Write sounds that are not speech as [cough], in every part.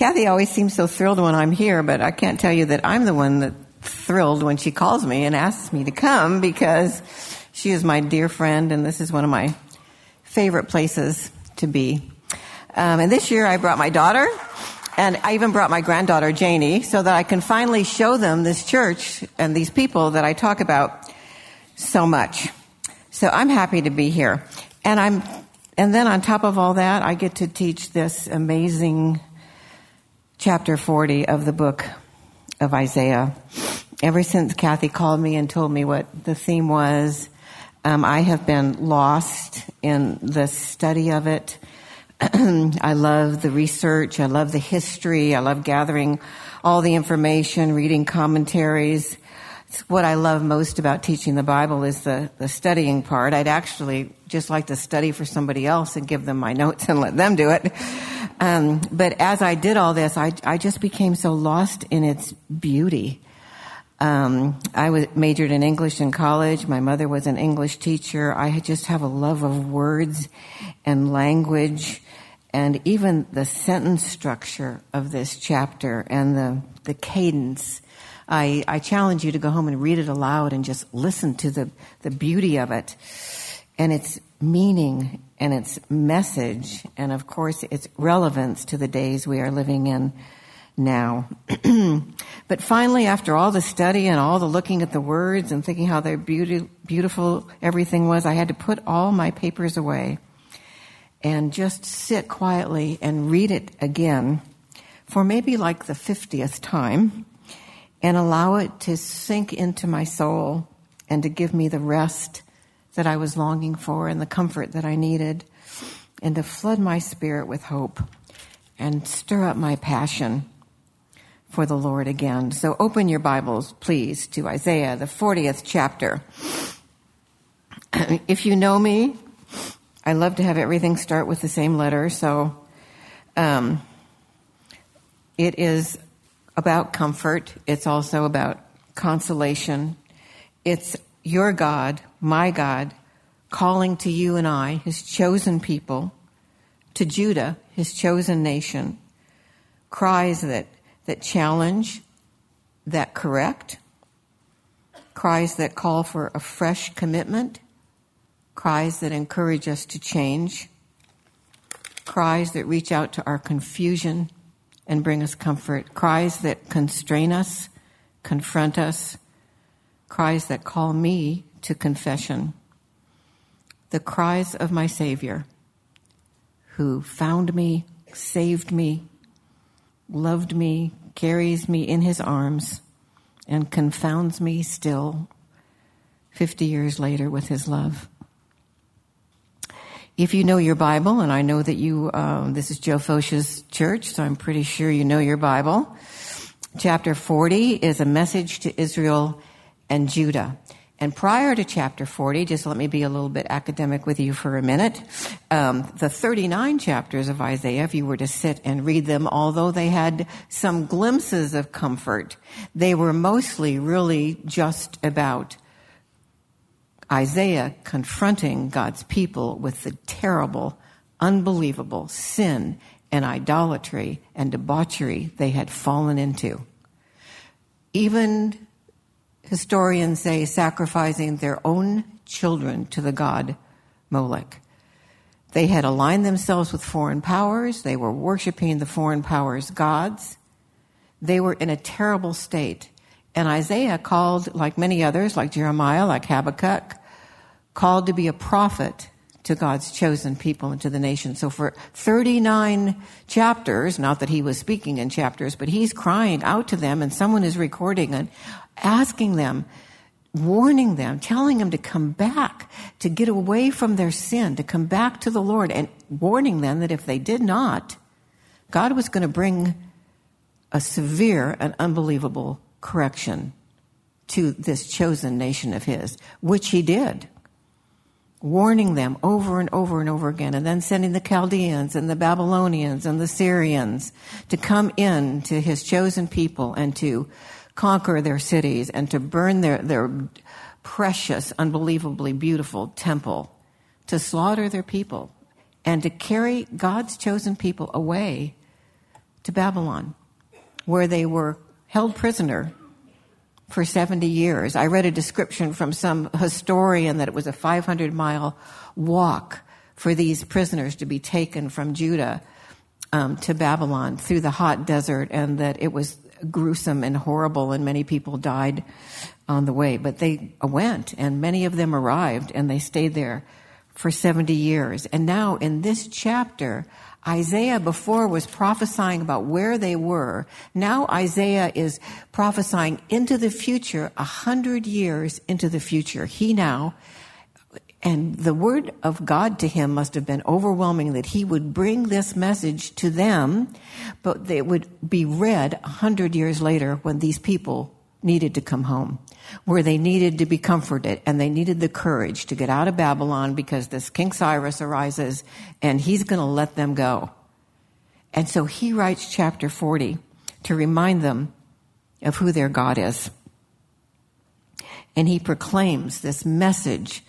Kathy always seems so thrilled when I'm here, but I can't tell you that I'm the one that thrilled when she calls me and asks me to come because she is my dear friend and this is one of my favorite places to be. Um, and this year I brought my daughter and I even brought my granddaughter Janie so that I can finally show them this church and these people that I talk about so much. So I'm happy to be here. And I'm, and then on top of all that, I get to teach this amazing chapter 40 of the book of Isaiah. Ever since Kathy called me and told me what the theme was, um, I have been lost in the study of it. [clears throat] I love the research. I love the history. I love gathering all the information, reading commentaries. It's what I love most about teaching the Bible is the, the studying part. I'd actually just like to study for somebody else and give them my [laughs] notes and let them do it. Um, but as I did all this, I, I just became so lost in its beauty. Um, I was majored in English in college. My mother was an English teacher. I just have a love of words and language and even the sentence structure of this chapter and the, the cadence. I, I challenge you to go home and read it aloud and just listen to the, the beauty of it and its meaning and its message, and of course its relevance to the days we are living in now. [clears throat] but finally, after all the study and all the looking at the words and thinking how they're beauty, beautiful everything was, I had to put all my papers away and just sit quietly and read it again for maybe like the 50th time and allow it to sink into my soul and to give me the rest that I was longing for and the comfort that I needed, and to flood my spirit with hope and stir up my passion for the Lord again. So open your Bibles, please, to Isaiah, the 40th chapter. [clears throat] if you know me, I love to have everything start with the same letter, so um, it is about comfort. It's also about consolation. It's your God, my God, calling to you and I, his chosen people, to Judah, his chosen nation, cries that, that challenge, that correct, cries that call for a fresh commitment, cries that encourage us to change, cries that reach out to our confusion and bring us comfort, cries that constrain us, confront us, cries that call me to confession. The cries of my Savior, who found me, saved me, loved me, carries me in his arms, and confounds me still 50 years later with his love. If you know your Bible, and I know that you, um, this is Joe Focht's church, so I'm pretty sure you know your Bible. Chapter 40 is a message to Israel and Judah. And prior to chapter 40, just let me be a little bit academic with you for a minute. Um, the 39 chapters of Isaiah, if you were to sit and read them, although they had some glimpses of comfort, they were mostly really just about Isaiah confronting God's people with the terrible, unbelievable sin and idolatry and debauchery they had fallen into. Even historians say sacrificing their own children to the god Molech. They had aligned themselves with foreign powers. They were worshiping the foreign powers' gods. They were in a terrible state. And Isaiah called, like many others, like Jeremiah, like Habakkuk, called to be a prophet to God's chosen people and to the nation. So for 39 chapters, not that he was speaking in chapters, but he's crying out to them and someone is recording and asking them, warning them, telling them to come back, to get away from their sin, to come back to the Lord and warning them that if they did not, God was going to bring a severe and unbelievable correction to this chosen nation of his, which he did warning them over and over and over again, and then sending the Chaldeans and the Babylonians and the Syrians to come in to his chosen people and to conquer their cities and to burn their, their precious, unbelievably beautiful temple, to slaughter their people, and to carry God's chosen people away to Babylon, where they were held prisoner for 70 years. I read a description from some historian that it was a 500 mile walk for these prisoners to be taken from Judah um, to Babylon through the hot desert, and that it was gruesome and horrible, and many people died on the way. But they went, and many of them arrived, and they stayed there for 70 years. And now in this chapter, Isaiah before was prophesying about where they were. Now Isaiah is prophesying into the future, a hundred years into the future. He now, and the word of God to him must have been overwhelming that he would bring this message to them, but it would be read a hundred years later when these people needed to come home, where they needed to be comforted and they needed the courage to get out of Babylon because this King Cyrus arises and he's going to let them go. And so he writes chapter 40 to remind them of who their God is. And he proclaims this message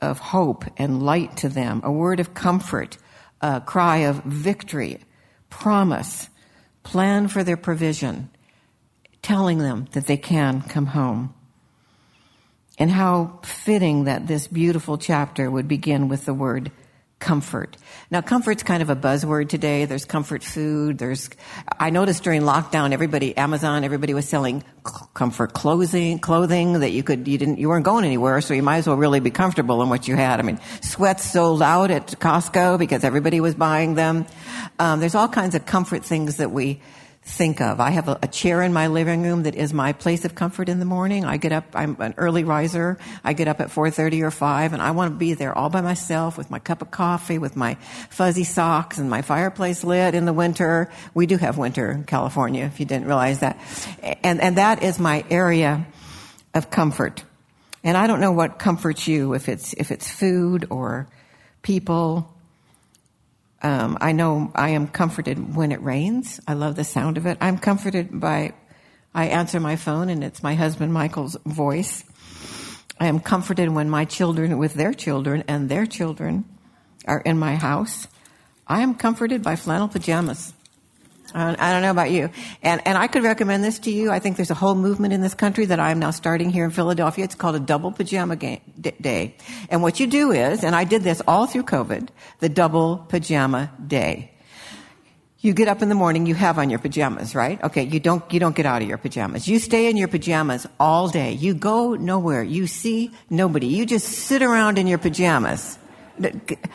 of hope and light to them, a word of comfort, a cry of victory, promise, plan for their provision, telling them that they can come home. And how fitting that this beautiful chapter would begin with the word comfort. Now, comfort's kind of a buzzword today. There's comfort food. There's, I noticed during lockdown, everybody, Amazon, everybody was selling comfort clothing, clothing that you could, you didn't, you weren't going anywhere, so you might as well really be comfortable in what you had. I mean, sweats sold out at Costco because everybody was buying them. Um, there's all kinds of comfort things that we, think of. I have a, a, chair in my living room that is my place of comfort in the morning. I get up, I'm an early riser. I get up at 4.30 or 5 and I want to be there all by myself with my cup of coffee, with my fuzzy socks and my fireplace lit in the winter. We do have winter in California, if you didn't realize that. And, and that is my area of comfort. And I don't know what comforts you, if it's, if it's food or people um, I know I am comforted when it rains. I love the sound of it. I'm comforted by, I answer my phone and it's my husband Michael's voice. I am comforted when my children with their children and their children are in my house. I am comforted by flannel pajamas. Uh, I don't know about you. And, and I could recommend this to you. I think there's a whole movement in this country that I'm now starting here in Philadelphia. It's called a double pajama game, day. And what you do is, and I did this all through COVID, the double pajama day. You get up in the morning, you have on your pajamas, right? Okay, you don't, you don't get out of your pajamas. You stay in your pajamas all day. You go nowhere. You see nobody. You just sit around in your pajamas.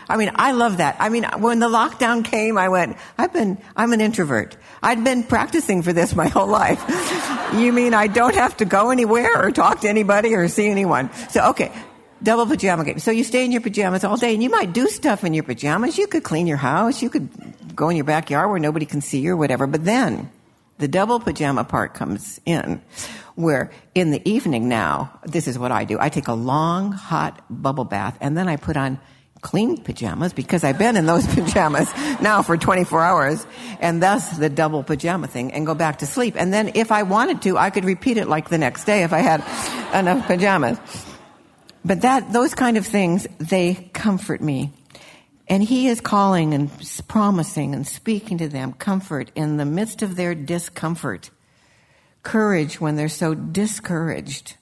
I mean, I love that. I mean, when the lockdown came, I went, I've been, I'm an introvert. I'd been practicing for this [laughs] my whole life. you mean I don't have to go anywhere or talk to anybody or see anyone? So, okay. Double pajama game. So you stay in your pajamas all day and you might do stuff in your pajamas. You could clean your house. You could go in your backyard where nobody can see you or whatever. But then the double pajama part comes in where in the evening now, this is what I do. I take a long hot bubble bath and then I put on clean pajamas because I've been in those [laughs] pajamas now for 24 hours and thus the double pajama thing and go back to sleep. And then if I wanted to, I could repeat it like the next day if I had enough pajamas. But that, those kind of things, they comfort me. And he is calling and promising and speaking to them comfort in the midst of their discomfort. Courage when they're so discouraged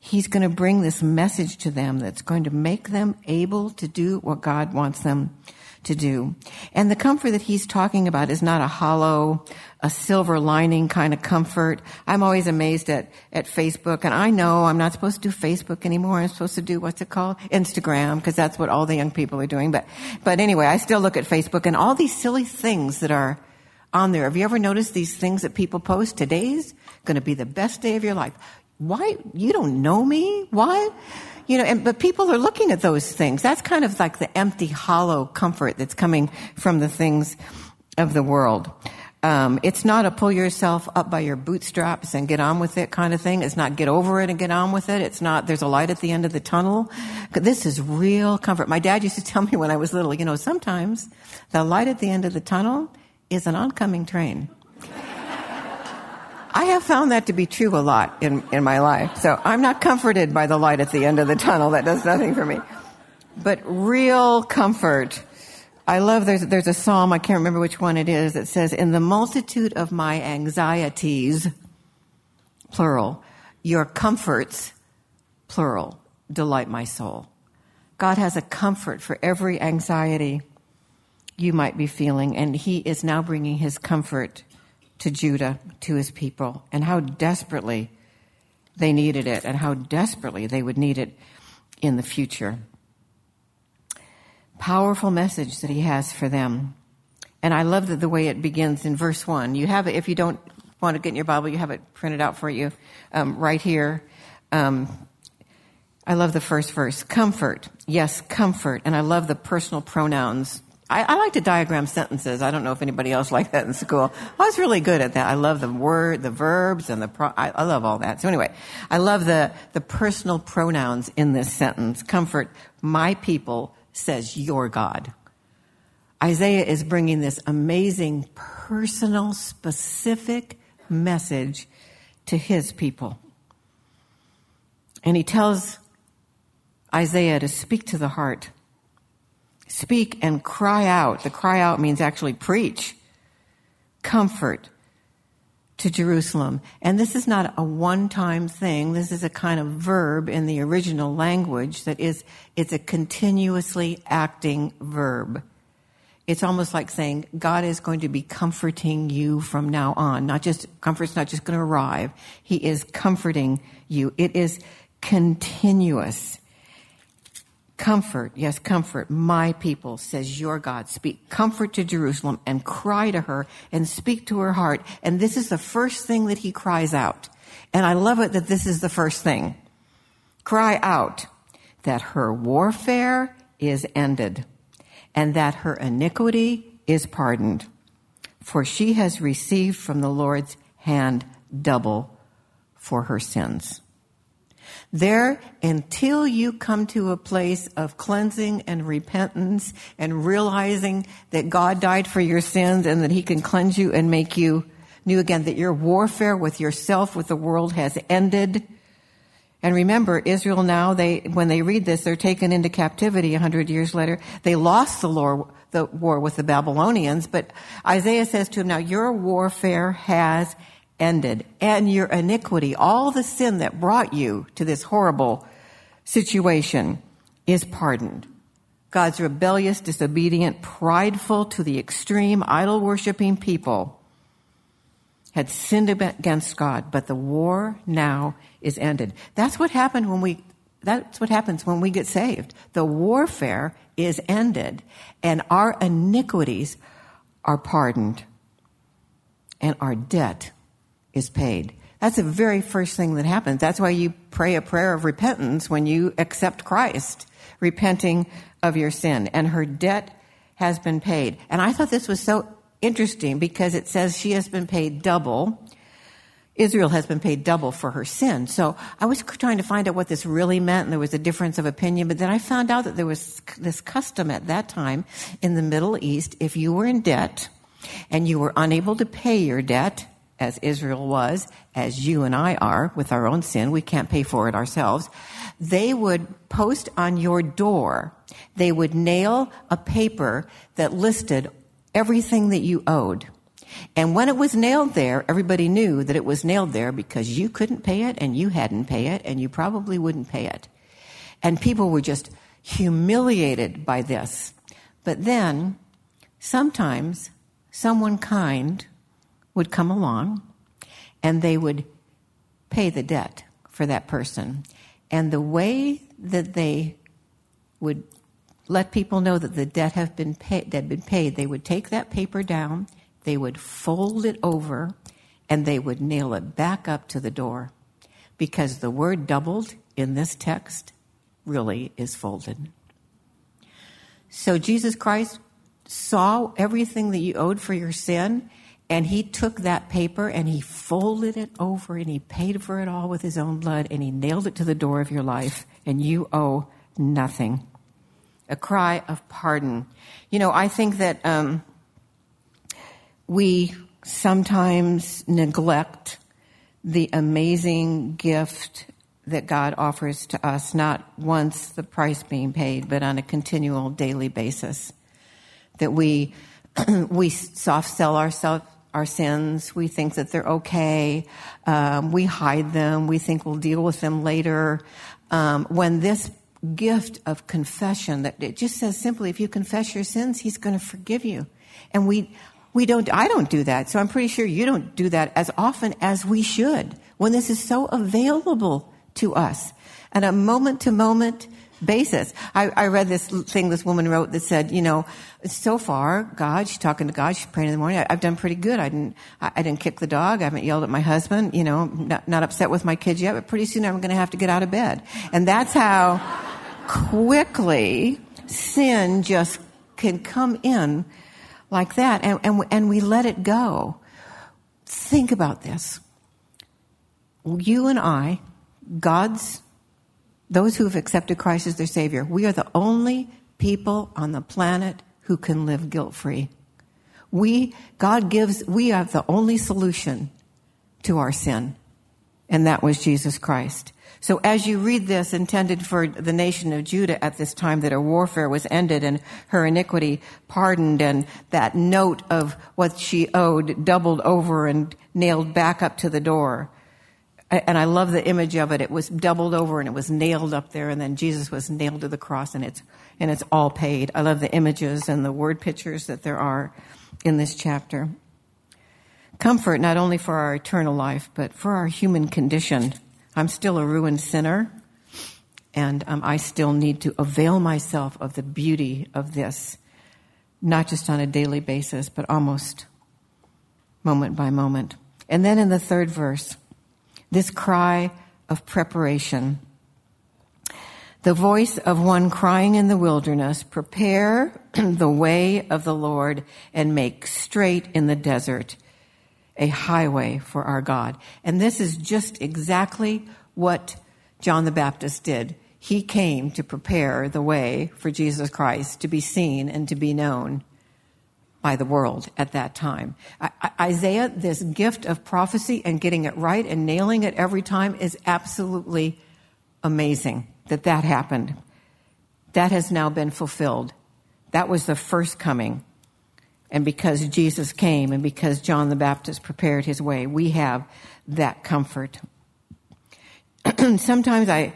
He's going to bring this message to them that's going to make them able to do what God wants them to do. And the comfort that he's talking about is not a hollow, a silver lining kind of comfort. I'm always amazed at, at Facebook and I know I'm not supposed to do Facebook anymore. I'm supposed to do what's it called? Instagram because that's what all the young people are doing. But, but anyway, I still look at Facebook and all these silly things that are on there. Have you ever noticed these things that people post? Today's going to be the best day of your life why you don't know me why you know and, but people are looking at those things that's kind of like the empty hollow comfort that's coming from the things of the world um, it's not a pull yourself up by your bootstraps and get on with it kind of thing. It's not get over it and get on with it. It's not there's a light at the end of the tunnel. This is real comfort. My dad used to [laughs] tell me when I was little, you know, sometimes the light at the end of the tunnel is an oncoming train. I have found that to be true a lot in, in my life. So I'm not comforted by the light at the end of the tunnel. That does nothing for me. But real comfort I love there's there's a psalm I can't remember which one it is that says in the multitude of my anxieties plural your comforts plural delight my soul. God has a comfort for every anxiety you might be feeling and he is now bringing his comfort to Judah to his people and how desperately they needed it and how desperately they would need it in the future powerful message that he has for them. And I love that the way it begins in verse 1. You have it, if you don't want to get in your Bible, you have it printed out for you um, right here. Um, I love the first verse. Comfort. Yes, comfort. And I love the personal pronouns. I, I, like to diagram sentences. I don't know if anybody else [laughs] liked that in school. I was really good at that. I love the word, the verbs, and the pro- I, I love all that. So anyway, I love the, the personal pronouns in this sentence. Comfort my people says your God. Isaiah is bringing this amazing, personal, specific message to his people. And he tells Isaiah to speak to the heart. Speak and cry out. The cry out means actually preach. Comfort to Jerusalem. And this is not a one-time thing. This is a kind of verb in the original language that is, it's a continuously acting verb. It's almost like saying God is going to be comforting you from now on. Not just, comfort's not just going to arrive. He is comforting you. It is continuous. Comfort, yes, comfort my people, says your God. Speak comfort to Jerusalem and cry to her and speak to her heart. And this is the first thing that he cries out. And I love it that this is the first thing. Cry out that her warfare is ended and that her iniquity is pardoned. For she has received from the Lord's hand double for her sins. There, until you come to a place of cleansing and repentance and realizing that God died for your sins and that He can cleanse you and make you new again, that your warfare with yourself, with the world has ended. And remember, Israel now, they, when they read this, they're taken into captivity a hundred years later. They lost the war, the war with the Babylonians, but Isaiah says to him, now your warfare has ended and your iniquity, all the sin that brought you to this horrible situation is pardoned. God's rebellious, disobedient, prideful to the extreme, idol worshiping people had sinned against God, but the war now is ended. That's what happened when we, that's what happens when we get saved. The warfare is ended and our iniquities are pardoned and our debt is paid. That's the very first thing that happens. That's why you pray a prayer of repentance when you accept Christ, repenting of your sin. And her debt has been paid. And I thought this was so interesting because it says she has been paid double. Israel has been paid double for her sin. So I was trying to find out what this really meant, and there was a difference of opinion. But then I found out that there was this custom at that time in the Middle East. If you were in debt and you were unable to pay your debt, as Israel was, as you and I are with our own sin. We can't pay for it ourselves. They would post on your door, they would nail a paper that listed everything that you owed. And when it was nailed there, everybody knew that it was nailed there because you couldn't pay it and you hadn't pay it and you probably wouldn't pay it. And people were just humiliated by this. But then, sometimes, someone kind would come along and they would pay the debt for that person. And the way that they would let people know that the debt have been paid, had been paid, they would take that paper down, they would fold it over, and they would nail it back up to the door. Because the word doubled in this text really is folded. So Jesus Christ saw everything that you owed for your sin and he took that paper and he folded it over and he paid for it all with his own blood and he nailed it to the door of your life and you owe nothing. A cry of pardon. You know, I think that um, we sometimes neglect the amazing gift that God offers to us, not once the price being paid, but on a continual daily basis that we [clears throat] we soft sell ourselves our sins. We think that they're okay. Um, we hide them. We think we'll deal with them later. Um, when this gift of confession that it just says simply, if you confess your sins, He's going to forgive you. And we we don't. I don't do that. So I'm pretty sure you don't do that as often as we should. When this is so available to us, and a moment to moment basis. I, I, read this thing this woman wrote that said, you know, so far, God, she's talking to God, she's praying in the morning. I, have done pretty good. I didn't, I, I, didn't kick the dog. I haven't yelled at my husband. You know, not, not upset with my kids yet, but pretty soon I'm going to have to get out of bed. And that's how quickly sin just can come in like that, and, and, and we let it go. Think about this. You and I, God's those who have accepted Christ as their Savior, we are the only people on the planet who can live guilt free. We, God gives, we have the only solution to our sin, and that was Jesus Christ. So as you read this, intended for the nation of Judah at this time that her warfare was ended and her iniquity pardoned and that note of what she owed doubled over and nailed back up to the door and I love the image of it. It was doubled over and it was nailed up there, and then Jesus was nailed to the cross, and it's and it's all paid. I love the images and the word pictures that there are in this chapter. Comfort not only for our eternal life, but for our human condition. I'm still a ruined sinner, and um, I still need to avail myself of the beauty of this, not just on a daily basis, but almost moment by moment. And then in the third verse this cry of preparation. The voice of one crying in the wilderness, prepare [clears throat] the way of the Lord and make straight in the desert a highway for our God. And this is just exactly what John the Baptist did. He came to prepare the way for Jesus Christ to be seen and to be known by the world at that time. I, Isaiah, this gift of prophecy and getting it right and nailing it every time is absolutely amazing that that happened. That has now been fulfilled. That was the first coming. And because Jesus came and because John the Baptist prepared his way, we have that comfort. [clears throat] Sometimes I,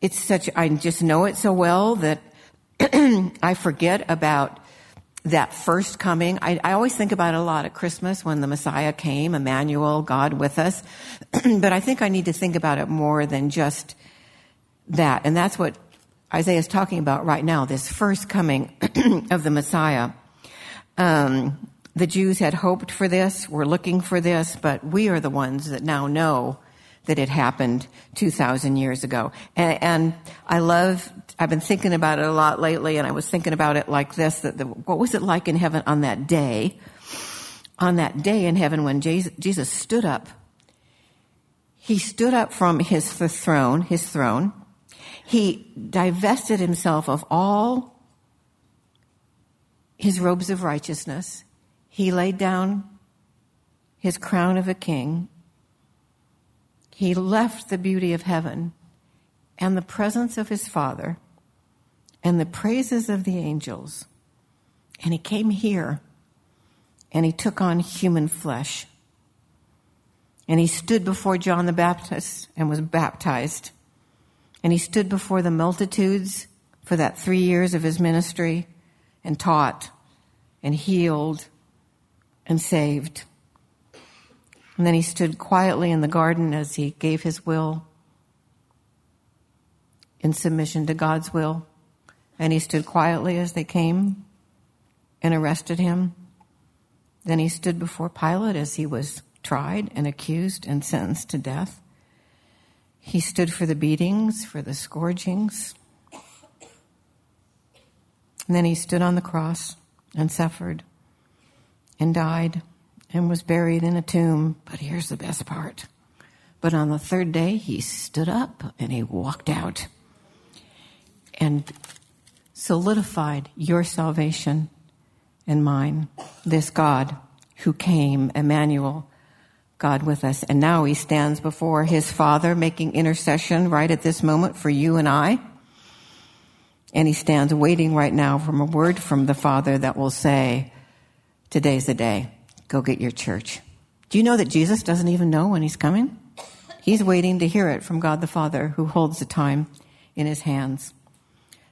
it's such, I just know it so well that [clears throat] I forget about that first coming. I, I, always think about it a lot at Christmas when the Messiah came, Emmanuel, God with us. [clears throat] but I think I need to think about it more than just that. And that's what Isaiah is talking about right now, this first coming [clears throat] of the Messiah. Um, the Jews had hoped for this, were looking for this, but we are the ones that now know that it happened 2,000 years ago. And, and, I love, I've been thinking about it a lot lately, and I was thinking about it like this, that the, what was it like in heaven on that day? On that day in heaven when Jesus, Jesus stood up. He stood up from his throne, his throne. He divested himself of all his robes of righteousness. He laid down his crown of a king he left the beauty of heaven and the presence of his Father and the praises of the angels, and he came here and he took on human flesh. And he stood before John the Baptist and was baptized. And he stood before the multitudes for that three years of his ministry and taught and healed and saved. And then he stood quietly in the garden as he gave his will in submission to God's will. And he stood quietly as they came and arrested him. Then he stood before Pilate as he was tried and accused and sentenced to death. He stood for the beatings, for the scourgings. And then he stood on the cross and suffered and died and was buried in a tomb. But here's the best part. But on the third day, he stood up and he walked out and solidified your salvation and mine. This God who came, Emmanuel, God with us. And now he stands before his Father making intercession right at this moment for you and I. And he stands waiting right now from a word from the Father that will say, Today's the day. Go get your church. Do you know that Jesus doesn't even know when he's coming? He's waiting to hear it from God the Father who holds the time in his hands.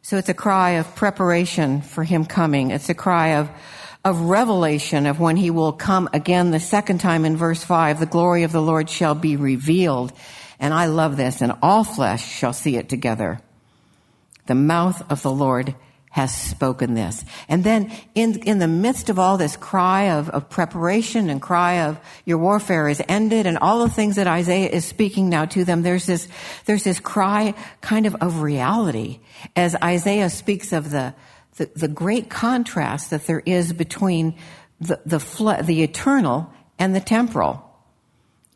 So it's a cry of preparation for him coming. It's a cry of, of revelation of when he will come again the second time in verse 5. The glory of the Lord shall be revealed. And I love this. And all flesh shall see it together. The mouth of the Lord has spoken this. And then in, in the midst of all this cry of, of preparation and cry of your warfare is ended and all the things that Isaiah is speaking now to them, there's this, there's this cry kind of of reality as Isaiah speaks of the, the, the great contrast that there is between the, the, the eternal and the temporal.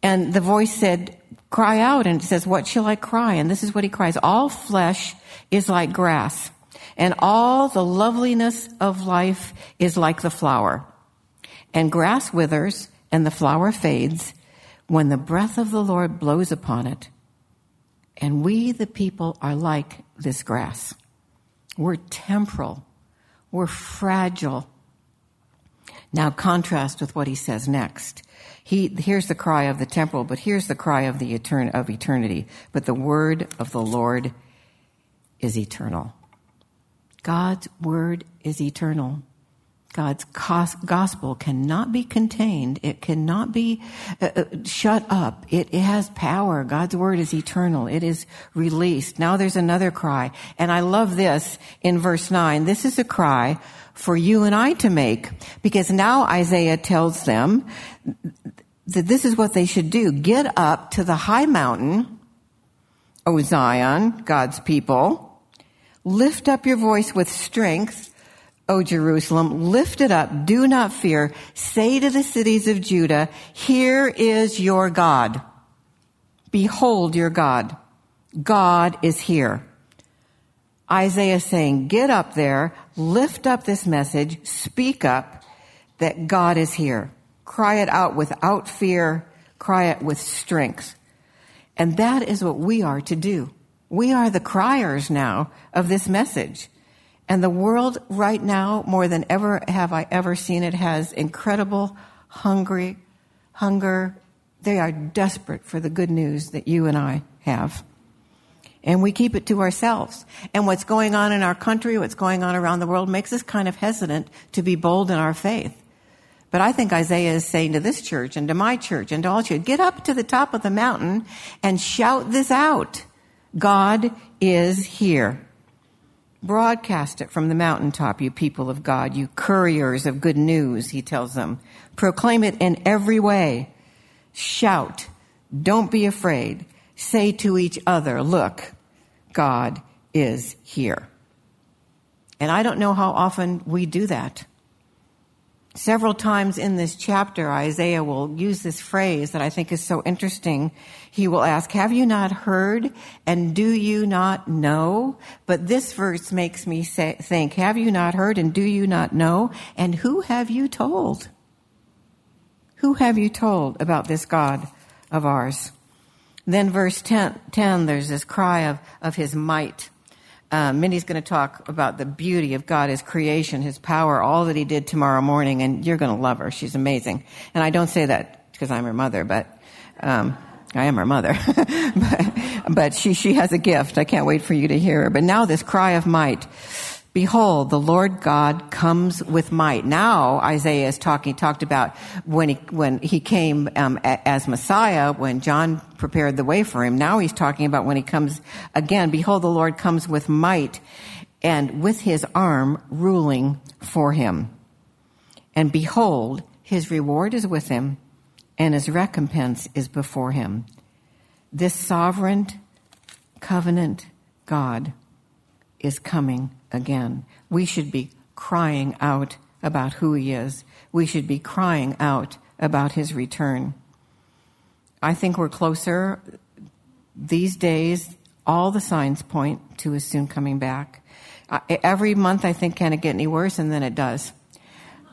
And the voice said, cry out and it says, what shall I cry? And this is what he cries. All flesh is like grass and all the loveliness of life is like the flower. And grass withers and the flower fades when the breath of the Lord blows upon it. And we, the people, are like this grass. We're temporal. We're fragile. Now contrast with what he says next. He, here's the cry of the temporal, but here's the cry of the etern, of eternity. But the word of the Lord is eternal. God's word is eternal. God's gospel cannot be contained. It cannot be uh, uh, shut up. It, it, has power. God's word is eternal. It is released. Now there's another cry. And I love this in verse 9. This is a cry for you and I to make because now Isaiah tells them that this is what they should do. Get up to the high mountain, O Zion, God's people Lift up your voice with strength, O Jerusalem. Lift it up. Do not fear. Say to the cities of Judah, here is your God. Behold your God. God is here. Isaiah saying, get up there, lift up this message, speak up that God is here. Cry it out without fear, cry it with strength. And that is what we are to do. We are the criers now of this message. And the world right now, more than ever have I ever seen it, has incredible hungry, hunger. They are desperate for the good news that you and I have. And we keep it to ourselves. And what's going on in our country, what's going on around the world makes us kind of hesitant to be bold in our faith. But I think Isaiah is saying to this church and to my church and to all church, get up to the top of the mountain and shout this out. God is here. Broadcast it from the mountaintop, you people of God, you couriers of good news, he tells them. Proclaim it in every way. Shout. Don't be afraid. Say to each other, look, God is here. And I don't know how often we do that. Several times in this chapter, Isaiah will use this phrase that I think is so interesting. He will ask, have you not heard and do you not know? But this verse makes me say, think, have you not heard and do you not know? And who have you told? Who have you told about this God of ours? Then verse 10, 10 there's this cry of, of his might. Um, Minnie's going to talk about the beauty of God, His creation, His power, all that He did tomorrow morning, and you're going to love her. She's amazing. And I don't say that because I'm her mother, but um, I am her mother. [laughs] but, but she she has a gift. I can't wait for you to hear her. But now this cry of might. Behold, the Lord God comes with might. Now Isaiah is talking, talked about when he, when he came um, as Messiah, when John prepared the way for him. Now he's talking about when he comes again. Behold, the Lord comes with might and with his arm ruling for him. And behold, his reward is with him and his recompense is before him. This sovereign covenant God is coming again. We should be crying out about who he is. We should be crying out about his return. I think we're closer these days. All the signs point to his soon coming back. Every month, I think, can it get any worse, and then it does.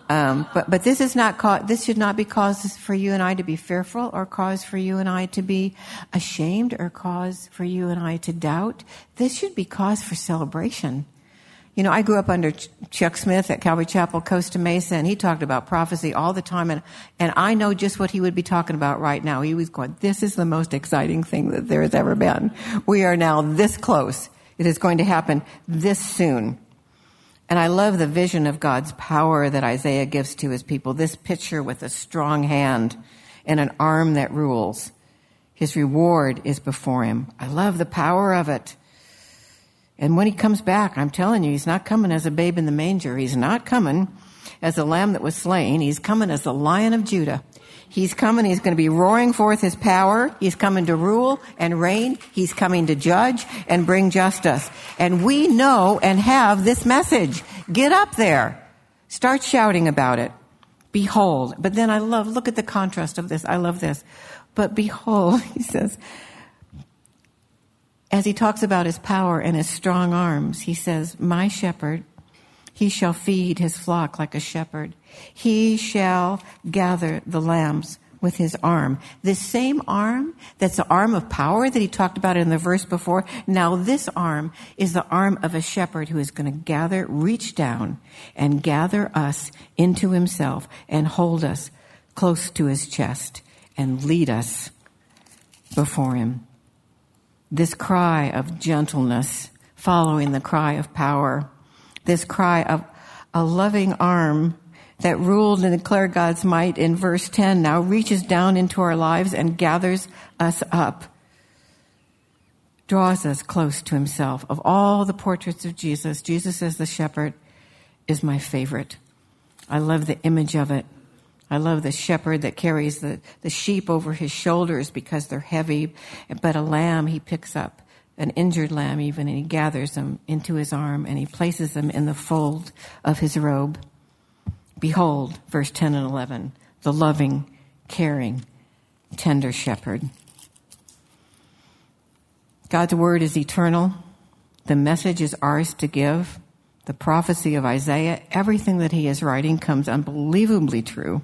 Um, but but this is not ca- this should not be cause for you and I to be fearful, or cause for you and I to be ashamed, or cause for you and I to doubt. This should be cause for celebration You know, I grew up under Chuck Smith at Calvary Chapel, Costa Mesa, and he talked about prophecy all the time, and, and I know just what he would be talking about right now. He was going, this is the most exciting thing that there has ever been. We are now this close. It is going to happen this soon. And I love the vision of God's power that Isaiah gives to his people. This picture with a strong hand and an arm that rules. His reward is before him. I love the power of it. And when he comes back, I'm telling you, he's not coming as a babe in the manger. He's not coming as a lamb that was slain. He's coming as the lion of Judah. He's coming. He's going to be roaring forth his power. He's coming to rule and reign. He's coming to judge and bring justice. And we know and have this message. Get up there. Start shouting about it. Behold. But then I love, look at the contrast of this. I love this. But behold, [laughs] he says, as he talks about his power and his strong arms, he says, My shepherd, he shall feed his flock like a shepherd. He shall gather the lambs with his arm. This same arm, that's the arm of power that he talked about in the verse before. Now this arm is the arm of a shepherd who is going to gather, reach down and gather us into himself and hold us close to his chest and lead us before him this cry of gentleness following the cry of power, this cry of a loving arm that ruled and declared God's might in verse 10 now reaches down into our lives and gathers us up, draws us close to himself. Of all the portraits of Jesus, Jesus as the shepherd is my favorite. I love the image of it. I love the shepherd that carries the, the sheep over his shoulders because they're heavy, but a lamb he picks up, an injured lamb even, and he gathers them into his arm and he places them in the fold of his robe. Behold, verse 10 and 11, the loving, caring, tender shepherd. God's word is eternal. The message is ours to give. The prophecy of Isaiah, everything that he is writing comes unbelievably true.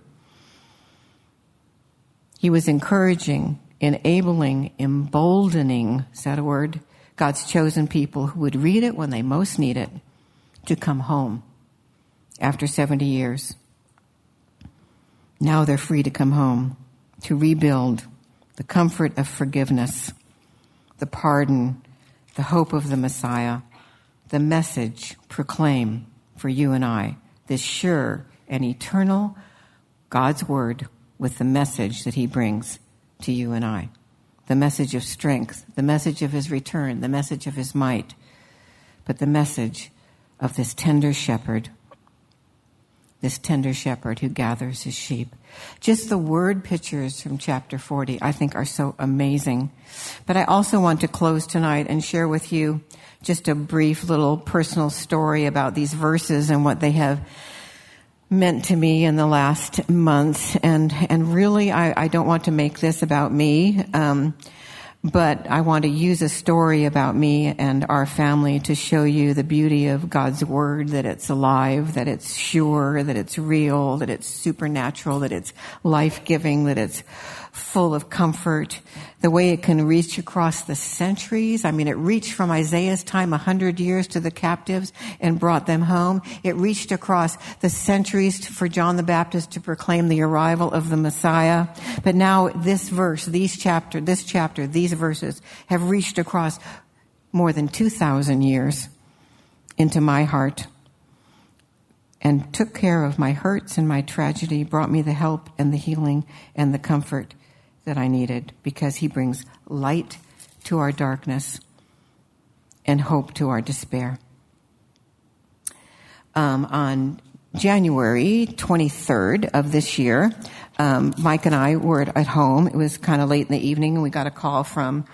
He was encouraging, enabling, emboldening, is that a word? God's chosen people who would read it when they most need it to come home after 70 years. Now they're free to come home, to rebuild the comfort of forgiveness, the pardon, the hope of the Messiah, the message proclaim for you and I, this sure and eternal God's word with the message that he brings to you and I. The message of strength, the message of his return, the message of his might, but the message of this tender shepherd, this tender shepherd who gathers his sheep. Just the word pictures from chapter 40, I think are so amazing. But I also want to close tonight and share with you just a brief little personal story about these verses and what they have meant to me in the last months. And, and really, I, I don't want to make this about me. Um, but I want to use a story about me and our family to show you the beauty of God's Word, that it's alive, that it's sure, that it's real, that it's supernatural, that it's life-giving, that it's full of comfort, the way it can reach across the centuries. I mean, it reached from Isaiah's time a hundred years to the captives and brought them home. It reached across the centuries for John the Baptist to proclaim the arrival of the Messiah. But now this verse, these chapter, this chapter, these verses have reached across more than 2,000 years into my heart and took care of my hurts and my tragedy, brought me the help and the healing and the comfort that I needed because he brings light to our darkness and hope to our despair. Um, on January 23rd of this year, um, Mike and I were at, home. It was kind of late in the evening, and we got a call from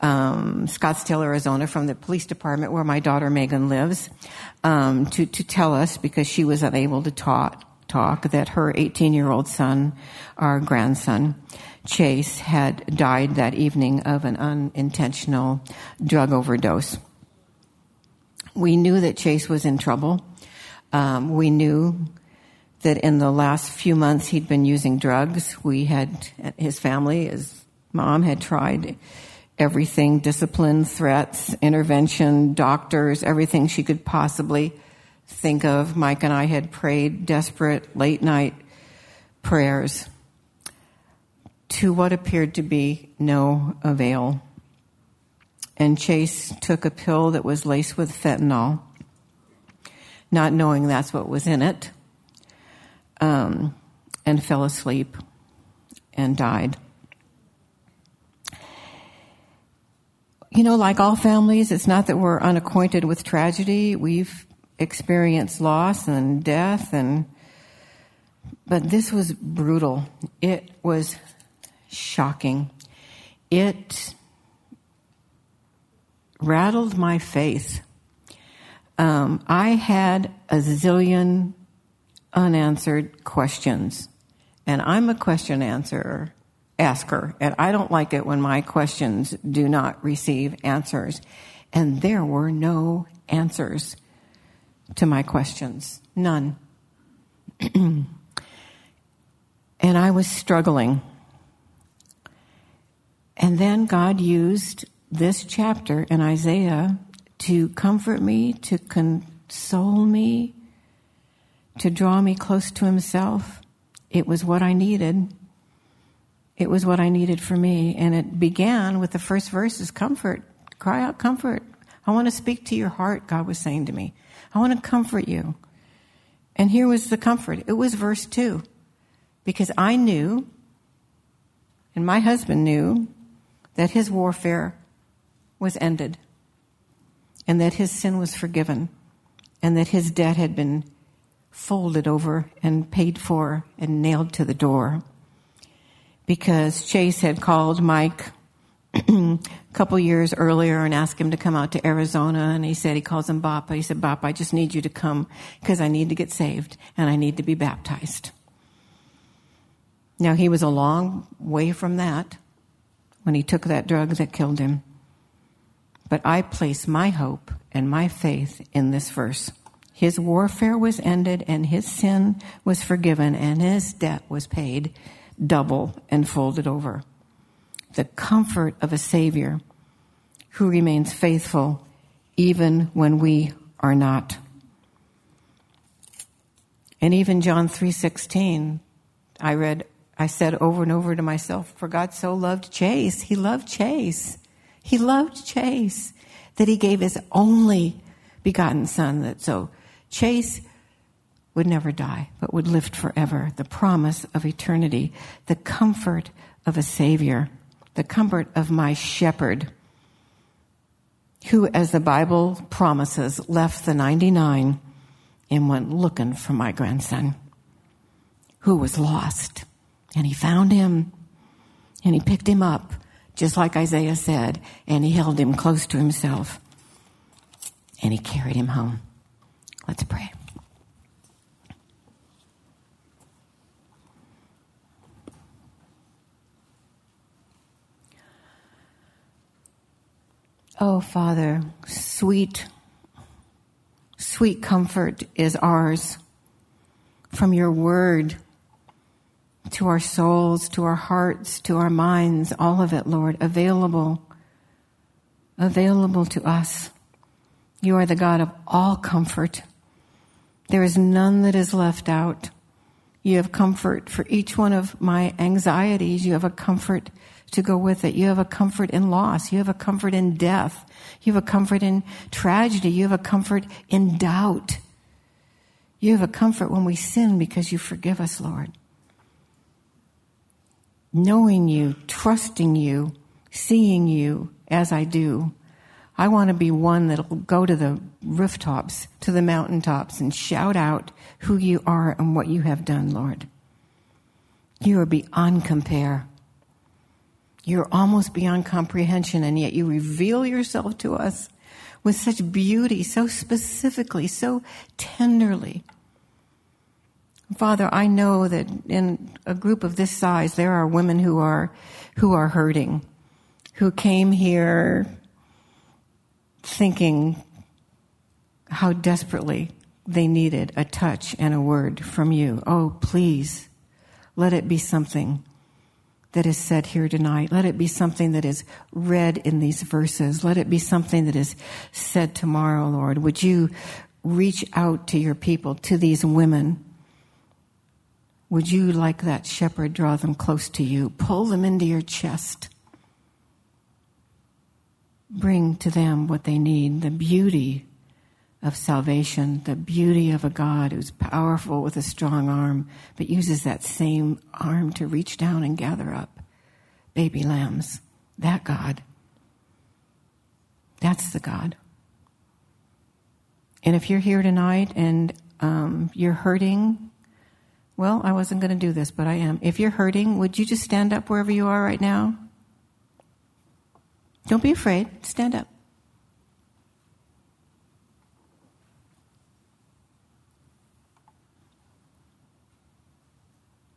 um, Scottsdale, Arizona, from the police department where my daughter Megan lives, um, to to tell us because she was unable to talk talk that her 18 year old son, our grandson, Chase had died that evening of an unintentional drug overdose. We knew that Chase was in trouble. Um, we knew that in the last few months he'd been using drugs. We had, his family, his mom had tried everything, discipline, threats, intervention, doctors, everything she could possibly think of. Mike and I had prayed desperate late night prayers to what appeared to be no avail. And Chase took a pill that was laced with fentanyl, not knowing that's what was in it, um, and fell asleep and died. You know, like all families, it's not that we're unacquainted with tragedy. We've experienced loss and death and but this was brutal. It was shocking. It rattled my faith. Um, I had a zillion unanswered questions, and I'm a question answerer, asker, and I don't like it when my questions do not receive answers. And there were no answers to my questions, none. [clears throat] and I was struggling. And then God used this chapter in Isaiah to comfort me, to console me, to draw me close to Himself. It was what I needed. It was what I needed for me. And it began with the first verses comfort. Cry out comfort. I want to speak to your heart, God was saying to me. I want to comfort you. And here was the comfort. It was verse 2. Because I knew, and my husband knew, that his warfare was ended, and that his sin was forgiven, and that his debt had been folded over and paid for and nailed to the door. Because Chase had called Mike a [clears throat] couple years earlier and asked him to come out to Arizona, and he said he calls him Bop. He said, Bop, I just need you to come because I need to get saved and I need to be baptized. Now he was a long way from that when he took that drug that killed him. But I place my hope and my faith in this verse. His warfare was ended and his sin was forgiven and his debt was paid double and folded over the comfort of a Savior who remains faithful even when we are not. And even John 3:16 I read I said over and over to myself for God so loved Chase. He loved Chase. He loved Chase that he gave his only begotten son that so Chase would never die but would live forever. The promise of eternity the comfort of a savior the comfort of my shepherd, who, as the Bible promises, left the 99 and went looking for my grandson, who was lost. And he found him and he picked him up, just like Isaiah said, and he held him close to himself and he carried him home. Let's pray. Oh, Father, sweet, sweet comfort is ours from your word to our souls, to our hearts, to our minds, all of it, Lord, available, available to us. You are the God of all comfort. There is none that is left out. You have comfort for each one of my anxieties. You have a comfort to go with it. You have a comfort in loss. You have a comfort in death. You have a comfort in tragedy. You have a comfort in doubt. You have a comfort when we sin because you forgive us, Lord. Knowing you, trusting you, seeing you as I do, I want to be one that'll go to the rooftops, to the mountaintops, and shout out who you are and what you have done, Lord. You are beyond compare. You're almost beyond comprehension, and yet you reveal yourself to us with such beauty, so specifically, so tenderly. Father, I know that in a group of this size, there are women who are, who are hurting, who came here thinking how desperately they needed a touch and a word from you. Oh, please, let it be something that is said here tonight. Let it be something that is read in these verses. Let it be something that is said tomorrow, Lord. Would you reach out to your people, to these women. Would you, like that shepherd, draw them close to you? Pull them into your chest. Bring to them what they need the beauty of salvation, the beauty of a God who's powerful with a strong arm, but uses that same arm to reach down and gather up baby lambs. That God. That's the God. And if you're here tonight and um, you're hurting, well, I wasn't going to do this, but I am. If you're hurting, would you just stand up wherever you are right now? Don't be afraid. Stand up.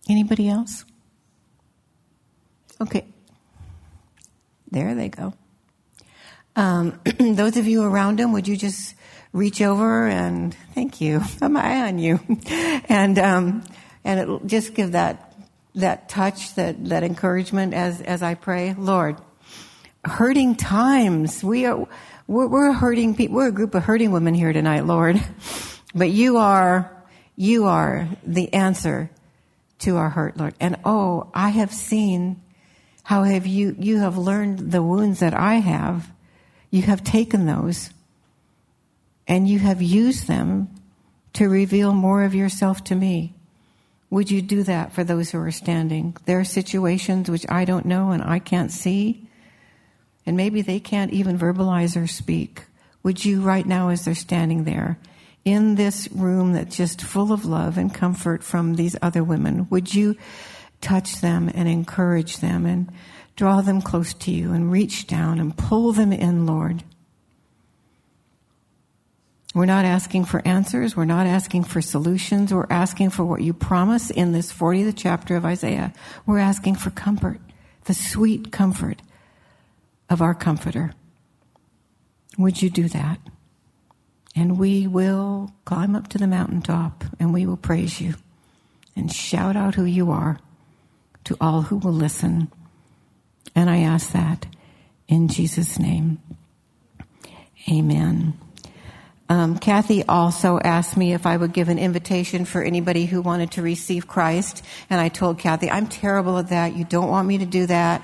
Anybody else? Okay. There they go. Um, [clears throat] those of you around him, would you just reach over and thank you, [laughs] I'm eye on you, [laughs] and um, and it just give that that touch, that that encouragement as as I pray, Lord. Hurting times, we are we're, we're hurting people. We're a group of hurting women here tonight, Lord, [laughs] but you are you are the answer to our hurt, Lord. And oh, I have seen how have you you have learned the wounds that I have. You have taken those and you have used them to reveal more of yourself to me. Would you do that for those who are standing? There are situations which I don't know and I can't see, and maybe they can't even verbalize or speak. Would you, right now, as they're standing there, in this room that's just full of love and comfort from these other women, would you touch them and encourage them and draw them close to you and reach down and pull them in, Lord? We're not asking for answers. We're not asking for solutions. We're asking for what you promise in this 40th chapter of Isaiah. We're asking for comfort, the sweet comfort of our comforter. Would you do that? And we will climb up to the mountaintop and we will praise you and shout out who you are to all who will listen. And I ask that in Jesus' name. Amen. Um, Kathy also asked me if I would give an invitation for anybody who wanted to receive Christ, and I told Kathy, "I'm terrible at that. You don't want me to do that.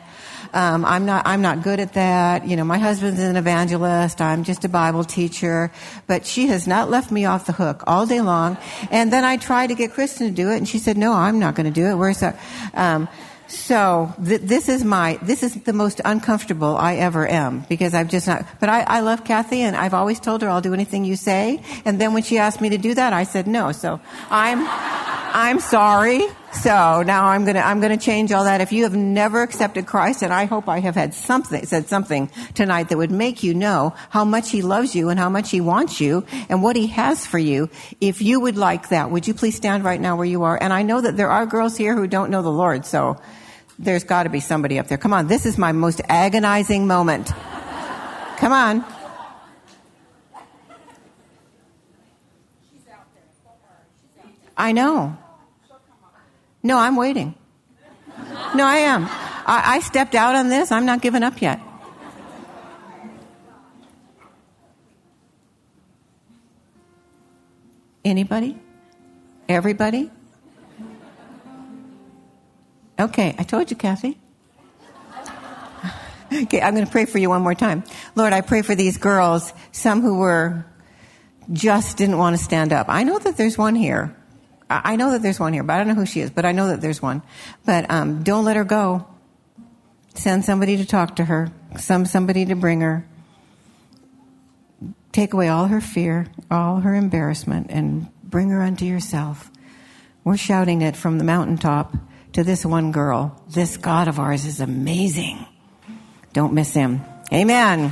Um, I'm not. I'm not good at that. You know, my husband's an evangelist. I'm just a Bible teacher, but she has not left me off the hook all day long. And then I tried to get Kristen to do it, and she said, "No, I'm not going to do it." Where's that? Um, so th- this is my this is the most uncomfortable I ever am because I've just not. But I, I love Kathy, and I've always told her I'll do anything you say. And then when she asked me to do that, I said no. So I'm I'm sorry. So now I'm gonna I'm gonna change all that. If you have never accepted Christ, and I hope I have had something said something tonight that would make you know how much He loves you and how much He wants you and what He has for you. If you would like that, would you please stand right now where you are? And I know that there are girls here who don't know the Lord, so there's got to be somebody up there. Come on, this is my most agonizing moment. Come on. I know. No, I'm waiting. No, I am. I, I stepped out on this. I'm not giving up yet. Anybody? Everybody? Okay, I told you, Kathy. Okay, I'm going to pray for you one more time. Lord, I pray for these girls, some who were just didn't want to stand up. I know that there's one here. I know that there's one here, but I don't know who she is, but I know that there's one. But um, don't let her go. Send somebody to talk to her, some somebody to bring her. Take away all her fear, all her embarrassment, and bring her unto yourself. We're shouting it from the mountaintop to this one girl. This God of ours is amazing. Don't miss him. Amen.